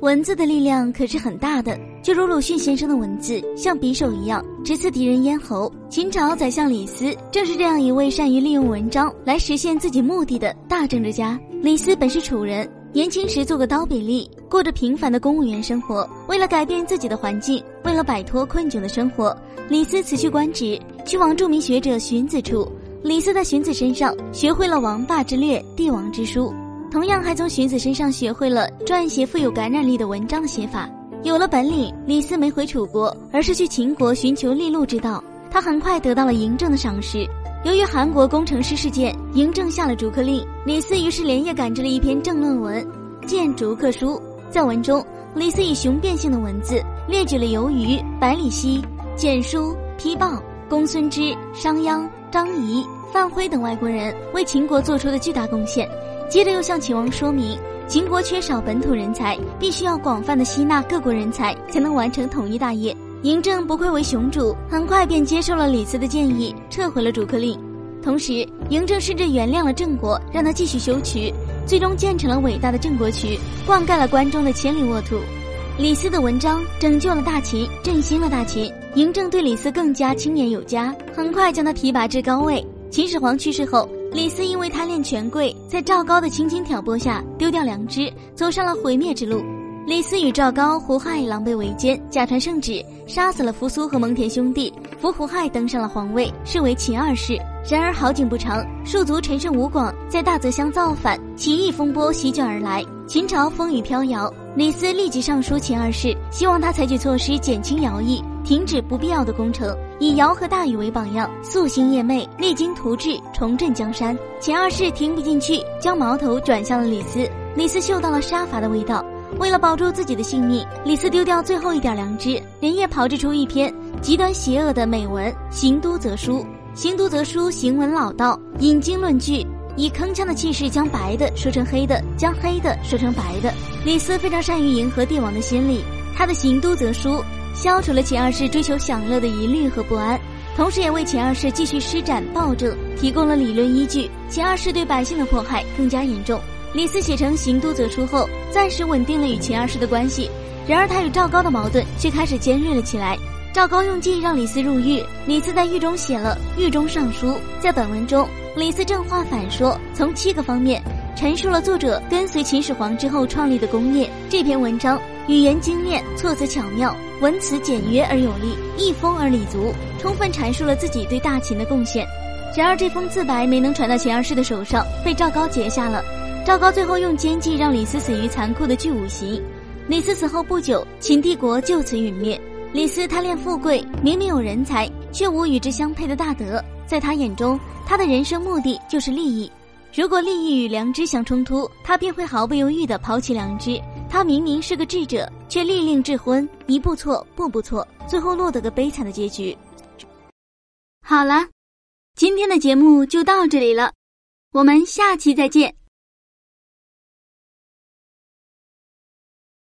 文字的力量可是很大的，就如鲁迅先生的文字像匕首一样，直刺敌人咽喉。秦朝宰相李斯正是这样一位善于利用文章来实现自己目的的大政治家。李斯本是楚人，年轻时做个刀比利，过着平凡的公务员生活。为了改变自己的环境，为了摆脱困窘的生活，李斯辞去官职，去往著名学者荀子处。李斯在荀子身上学会了王霸之略、帝王之术。同样还从荀子身上学会了撰写富有感染力的文章的写法。有了本领，李斯没回楚国，而是去秦国寻求利禄之道。他很快得到了嬴政的赏识。由于韩国工程师事件，嬴政下了逐客令，李斯于是连夜赶制了一篇政论文《谏逐客书》。在文中，李斯以雄辩性的文字列举了由于百里奚、简书、丕豹、公孙支、商鞅、张仪、范辉等外国人为秦国做出的巨大贡献。接着又向秦王说明，秦国缺少本土人才，必须要广泛的吸纳各国人才，才能完成统一大业。嬴政不愧为雄主，很快便接受了李斯的建议，撤回了逐客令。同时，嬴政甚至原谅了郑国，让他继续修渠，最终建成了伟大的郑国渠，灌溉了关中的千里沃土。李斯的文章拯救了大秦，振兴了大秦。嬴政对李斯更加青眼有加，很快将他提拔至高位。秦始皇去世后。李斯因为贪恋权贵，在赵高的轻轻挑拨下丢掉良知，走上了毁灭之路。李斯与赵高、胡亥狼狈为奸，假传圣旨，杀死了扶苏和蒙恬兄弟，扶胡亥登上了皇位，是为秦二世。然而好景不长，戍卒陈胜、吴广在大泽乡造反，起义风波席卷而来，秦朝风雨飘摇。李斯立即上书秦二世，希望他采取措施减轻徭役，停止不必要的工程。以尧和大禹为榜样，夙兴夜寐，励精图治，重振江山。秦二世听不进去，将矛头转向了李斯。李斯嗅到了杀伐的味道，为了保住自己的性命，李斯丢掉最后一点良知，连夜炮制出一篇极端邪恶的美文《行都则书》。《行都则书》行文老道，引经论据，以铿锵的气势将白的说成黑的，将黑的说成白的。李斯非常善于迎合帝王的心理，他的《行都则书》。消除了秦二世追求享乐的疑虑和不安，同时也为秦二世继续施展暴政提供了理论依据。秦二世对百姓的迫害更加严重。李斯写成《行都则书》后，暂时稳定了与秦二世的关系。然而，他与赵高的矛盾却开始尖锐了起来。赵高用计让李斯入狱，李斯在狱中写了《狱中上书》。在本文中，李斯正话反说，从七个方面陈述了作者跟随秦始皇之后创立的功业。这篇文章。语言精炼，措辞巧妙，文辞简约而有力，一封而理足，充分阐述了自己对大秦的贡献。然而，这封自白没能传到秦二世的手上，被赵高截下了。赵高最后用奸计让李斯死于残酷的巨五行。李斯死后不久，秦帝国就此陨灭。李斯贪恋富贵，明明有人才，却无与之相配的大德。在他眼中，他的人生目的就是利益。如果利益与良知相冲突，他便会毫不犹豫地抛弃良知。他明明是个智者，却利令智昏，一步错，步步错，最后落得个悲惨的结局。好了，今天的节目就到这里了，我们下期再见。